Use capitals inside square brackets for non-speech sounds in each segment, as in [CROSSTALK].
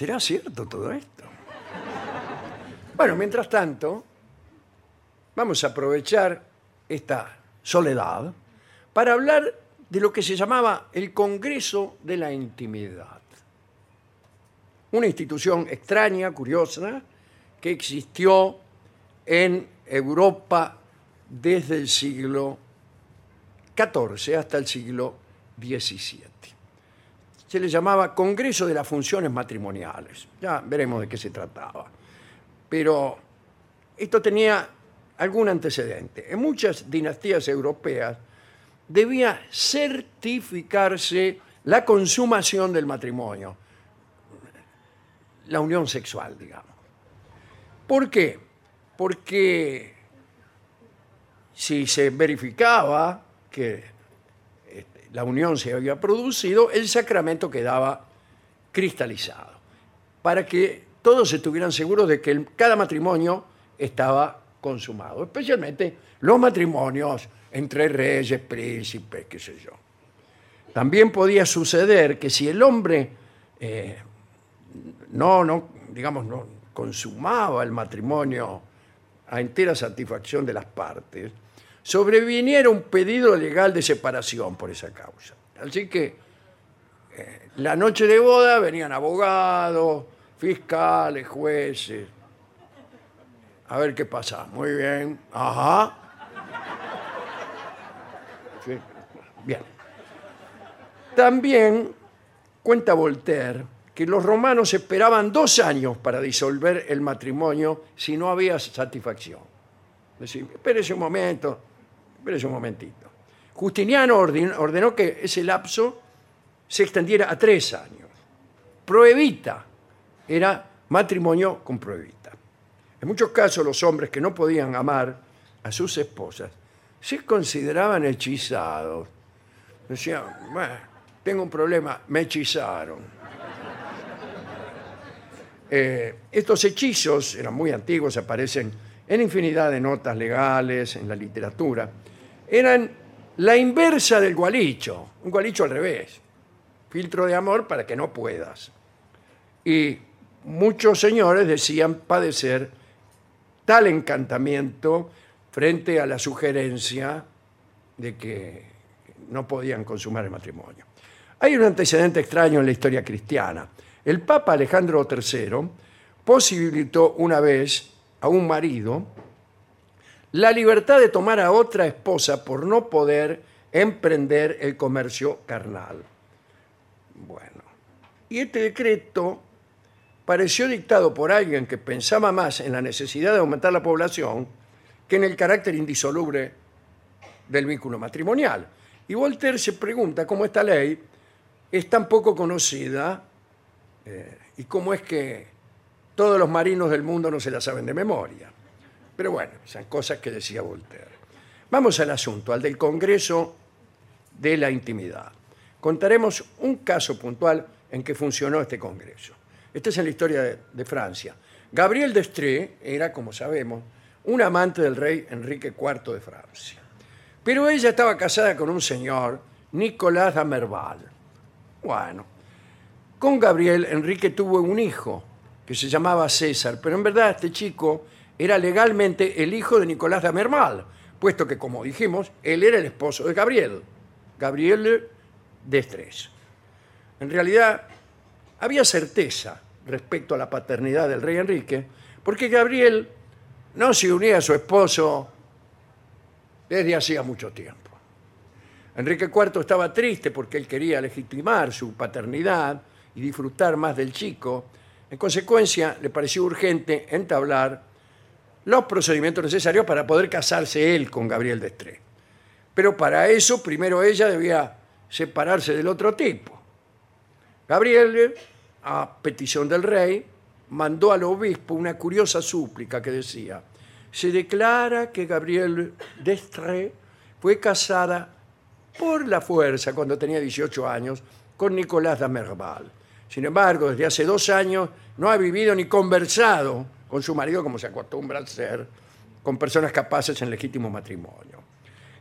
¿Será cierto todo esto? Bueno, mientras tanto, vamos a aprovechar esta soledad para hablar de lo que se llamaba el Congreso de la Intimidad. Una institución extraña, curiosa, que existió en Europa desde el siglo XIV hasta el siglo XVII. Se le llamaba Congreso de las Funciones Matrimoniales. Ya veremos de qué se trataba. Pero esto tenía algún antecedente. En muchas dinastías europeas debía certificarse la consumación del matrimonio, la unión sexual, digamos. ¿Por qué? Porque si se verificaba que la unión se había producido, el sacramento quedaba cristalizado, para que todos estuvieran seguros de que cada matrimonio estaba consumado, especialmente los matrimonios entre reyes, príncipes, qué sé yo. También podía suceder que si el hombre eh, no, no, digamos, no consumaba el matrimonio a entera satisfacción de las partes, sobreviniera un pedido legal de separación por esa causa. Así que eh, la noche de boda venían abogados, fiscales, jueces. A ver qué pasa. Muy bien. Ajá. Bien. También cuenta Voltaire que los romanos esperaban dos años para disolver el matrimonio si no había satisfacción. Es decir, espérese un momento, espérese un momentito. Justiniano orden- ordenó que ese lapso se extendiera a tres años. Proevita era matrimonio con proevita. En muchos casos los hombres que no podían amar a sus esposas se consideraban hechizados. Decían, bueno, tengo un problema, me hechizaron. [LAUGHS] Eh, estos hechizos eran muy antiguos, aparecen en infinidad de notas legales, en la literatura. Eran la inversa del gualicho, un gualicho al revés. Filtro de amor para que no puedas. Y muchos señores decían padecer tal encantamiento frente a la sugerencia de que no podían consumar el matrimonio. Hay un antecedente extraño en la historia cristiana. El Papa Alejandro III posibilitó una vez a un marido la libertad de tomar a otra esposa por no poder emprender el comercio carnal. Bueno, y este decreto pareció dictado por alguien que pensaba más en la necesidad de aumentar la población que en el carácter indisoluble del vínculo matrimonial. Y Voltaire se pregunta cómo esta ley es tan poco conocida eh, y cómo es que todos los marinos del mundo no se la saben de memoria. Pero bueno, son cosas que decía Voltaire. Vamos al asunto, al del Congreso de la Intimidad. Contaremos un caso puntual en que funcionó este Congreso. Esta es en la historia de, Francia. Gabriel d'Estrée era, como sabemos, un amante del rey Enrique IV de Francia. Pero ella estaba casada con un señor, Nicolás d'Amerval. Bueno, con Gabriel, Enrique tuvo un hijo que se llamaba César, pero en verdad este chico era legalmente el hijo de Nicolás de Amermal, puesto que, como dijimos, él era el esposo de Gabriel, Gabriel de Estrés. En realidad, había certeza respecto a la paternidad del rey Enrique, porque Gabriel no se unía a su esposo desde hacía mucho tiempo. Enrique IV estaba triste porque él quería legitimar su paternidad y disfrutar más del chico. En consecuencia, le pareció urgente entablar los procedimientos necesarios para poder casarse él con Gabriel de Estrés. Pero para eso, primero ella debía separarse del otro tipo. Gabriel, a petición del rey, mandó al obispo una curiosa súplica que decía, se declara que Gabriel d'Estrée fue casada por la fuerza cuando tenía 18 años con Nicolás d'Amerval. Sin embargo, desde hace dos años no ha vivido ni conversado con su marido como se acostumbra a hacer con personas capaces en legítimo matrimonio.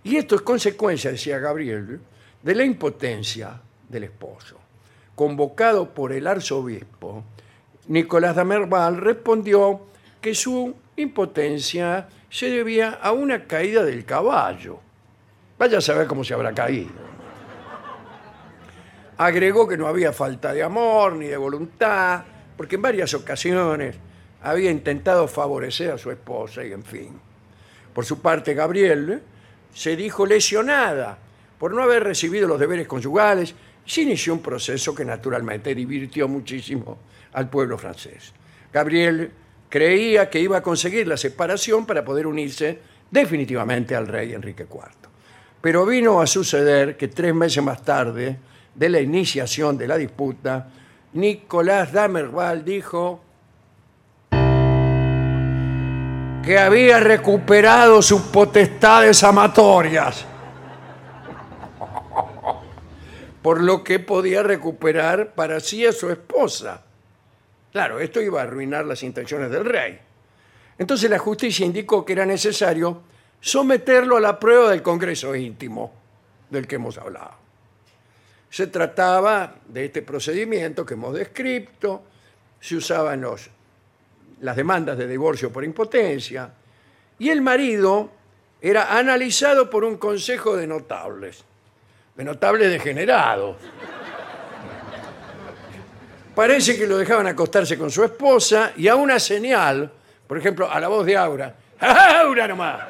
Y esto es consecuencia, decía Gabriel, de la impotencia del esposo. Convocado por el arzobispo, Nicolás Damerval respondió que su impotencia se debía a una caída del caballo. Vaya a saber cómo se habrá caído. Agregó que no había falta de amor ni de voluntad, porque en varias ocasiones había intentado favorecer a su esposa y en fin. Por su parte, Gabriel se dijo lesionada por no haber recibido los deberes conyugales y se inició un proceso que naturalmente divirtió muchísimo al pueblo francés. Gabriel creía que iba a conseguir la separación para poder unirse definitivamente al rey Enrique IV. Pero vino a suceder que tres meses más tarde de la iniciación de la disputa, Nicolás Damerval dijo que había recuperado sus potestades amatorias, por lo que podía recuperar para sí a su esposa. Claro, esto iba a arruinar las intenciones del rey. Entonces la justicia indicó que era necesario someterlo a la prueba del Congreso íntimo del que hemos hablado. Se trataba de este procedimiento que hemos descrito, se usaban los, las demandas de divorcio por impotencia, y el marido era analizado por un consejo de notables, de notables degenerados. Parece que lo dejaban acostarse con su esposa y a una señal, por ejemplo, a la voz de Aura, ¡Aura nomás!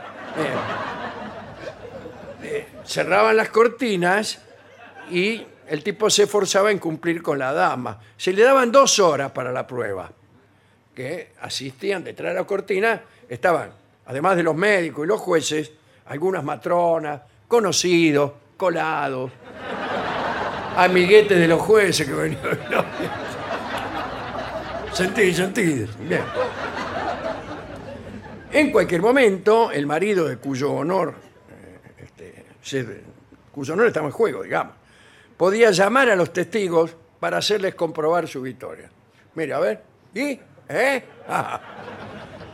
Eh, cerraban las cortinas y el tipo se esforzaba en cumplir con la dama. Se le daban dos horas para la prueba, que asistían detrás de la cortina, estaban, además de los médicos y los jueces, algunas matronas, conocidos, colados, amiguetes de los jueces que venían. [LAUGHS] Sentí, sentí. Bien. En cualquier momento, el marido de cuyo honor, eh, este, cuyo honor estaba en juego, digamos, podía llamar a los testigos para hacerles comprobar su victoria. Mira, a ver, ¿y? ¿Eh? [LAUGHS]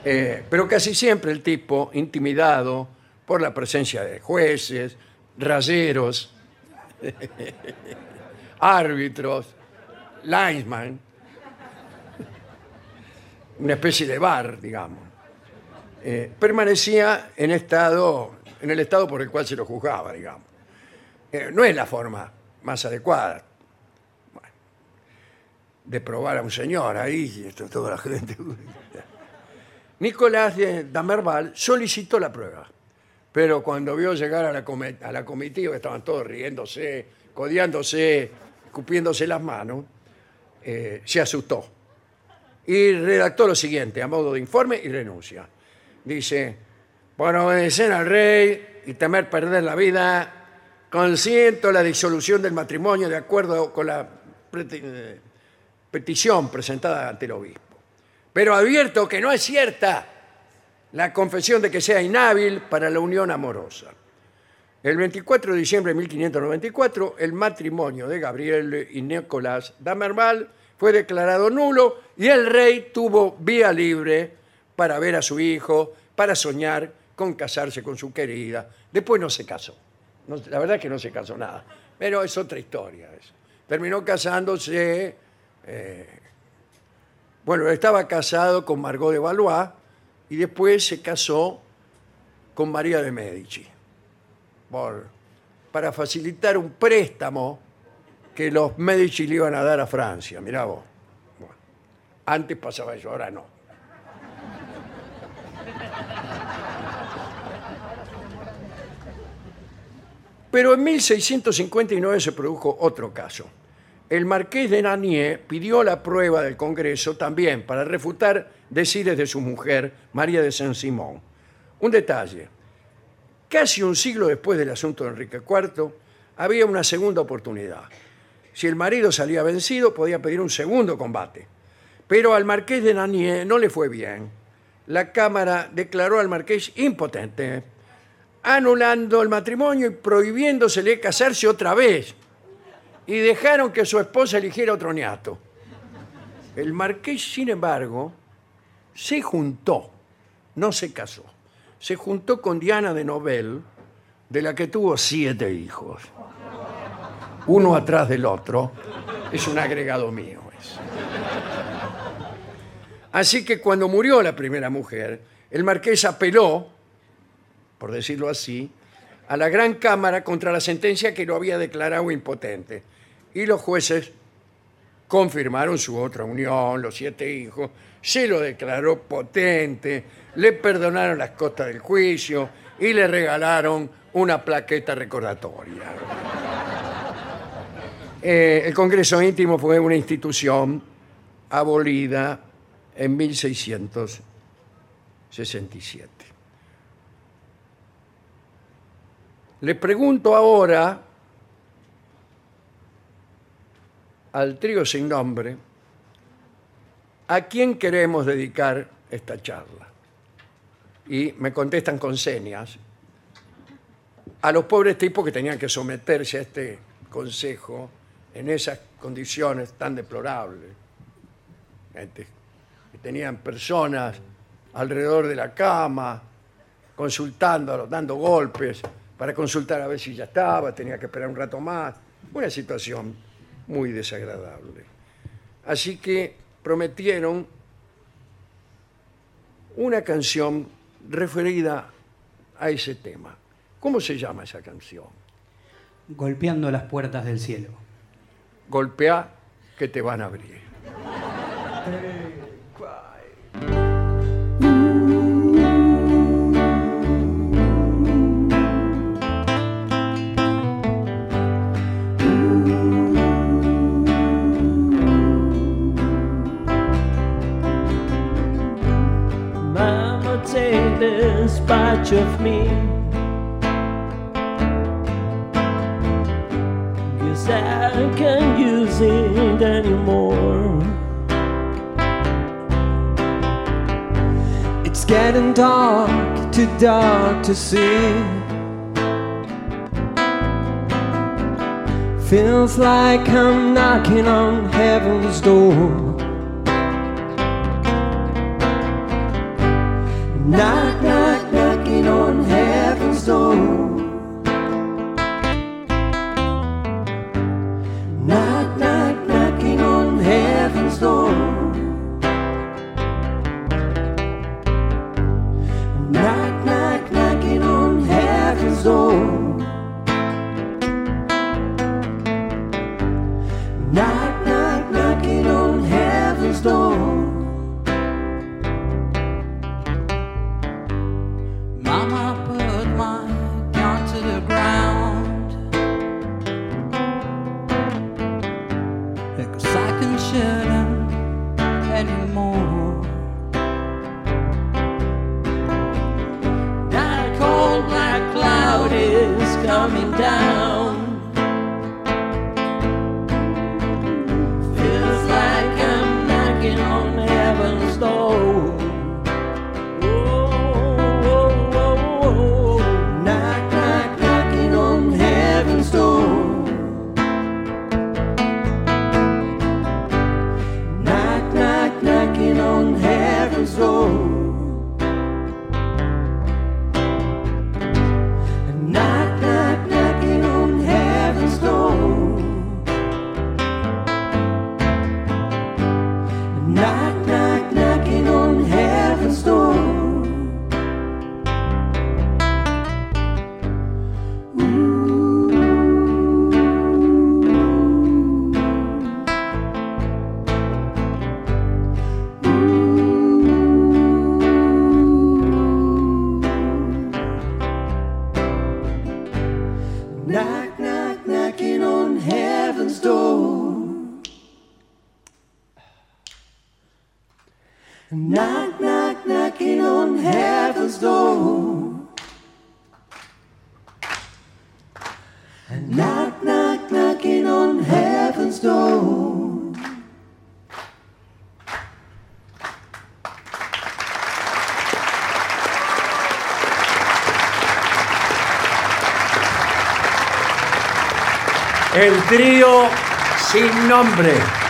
Eh, pero casi siempre el tipo, intimidado por la presencia de jueces, rayeros, [LAUGHS] árbitros, linesman, una especie de bar, digamos, eh, permanecía en, estado, en el estado por el cual se lo juzgaba, digamos. no es la forma más adecuada. De probar a un señor ahí, esto toda la gente. Nicolás de Damerval solicitó la prueba, pero cuando vio llegar a la, a la comitiva, estaban todos riéndose, codeándose, escupiéndose las manos, eh, se asustó y redactó lo siguiente, a modo de informe y renuncia. Dice, por obedecer al rey y temer perder la vida, Consiento la disolución del matrimonio de acuerdo con la petición presentada ante el obispo. Pero advierto que no es cierta la confesión de que sea inhábil para la unión amorosa. El 24 de diciembre de 1594, el matrimonio de Gabriel y Nicolás Damerval fue declarado nulo y el rey tuvo vía libre para ver a su hijo, para soñar con casarse con su querida. Después no se casó la verdad es que no se casó nada, pero es otra historia. Eso. Terminó casándose, eh, bueno, estaba casado con Margot de Valois y después se casó con María de Medici para facilitar un préstamo que los Medici le iban a dar a Francia. Mirá vos. antes pasaba eso, ahora no. Pero en 1659 se produjo otro caso. El marqués de Nanier pidió la prueba del Congreso también para refutar decides de su mujer, María de Saint-Simon. Un detalle. Casi un siglo después del asunto de Enrique IV, había una segunda oportunidad. Si el marido salía vencido, podía pedir un segundo combate. Pero al marqués de Nanier no le fue bien. La Cámara declaró al marqués impotente anulando el matrimonio y prohibiéndosele casarse otra vez. Y dejaron que su esposa eligiera otro niato. El marqués, sin embargo, se juntó, no se casó, se juntó con Diana de Nobel, de la que tuvo siete hijos, uno atrás del otro. Es un agregado mío. Así que cuando murió la primera mujer, el marqués apeló, por decirlo así, a la Gran Cámara contra la sentencia que lo había declarado impotente. Y los jueces confirmaron su otra unión, los siete hijos, se lo declaró potente, le perdonaron las costas del juicio y le regalaron una plaqueta recordatoria. Eh, el Congreso Íntimo fue una institución abolida en 1667. Le pregunto ahora al trío sin nombre a quién queremos dedicar esta charla. Y me contestan con señas a los pobres tipos que tenían que someterse a este consejo en esas condiciones tan deplorables. Gente que tenían personas alrededor de la cama, consultándolo, dando golpes para consultar a ver si ya estaba, tenía que esperar un rato más. Una situación muy desagradable. Así que prometieron una canción referida a ese tema. ¿Cómo se llama esa canción? Golpeando las puertas del cielo. Golpea que te van a abrir. Batch of me. Cause I can't use it anymore. It's getting dark, too dark to see. Feels like I'm knocking on heaven's door. Knock, knock, heaven's Because I can shed Knock, knock, knocking on heaven's door. El trío sin nombre.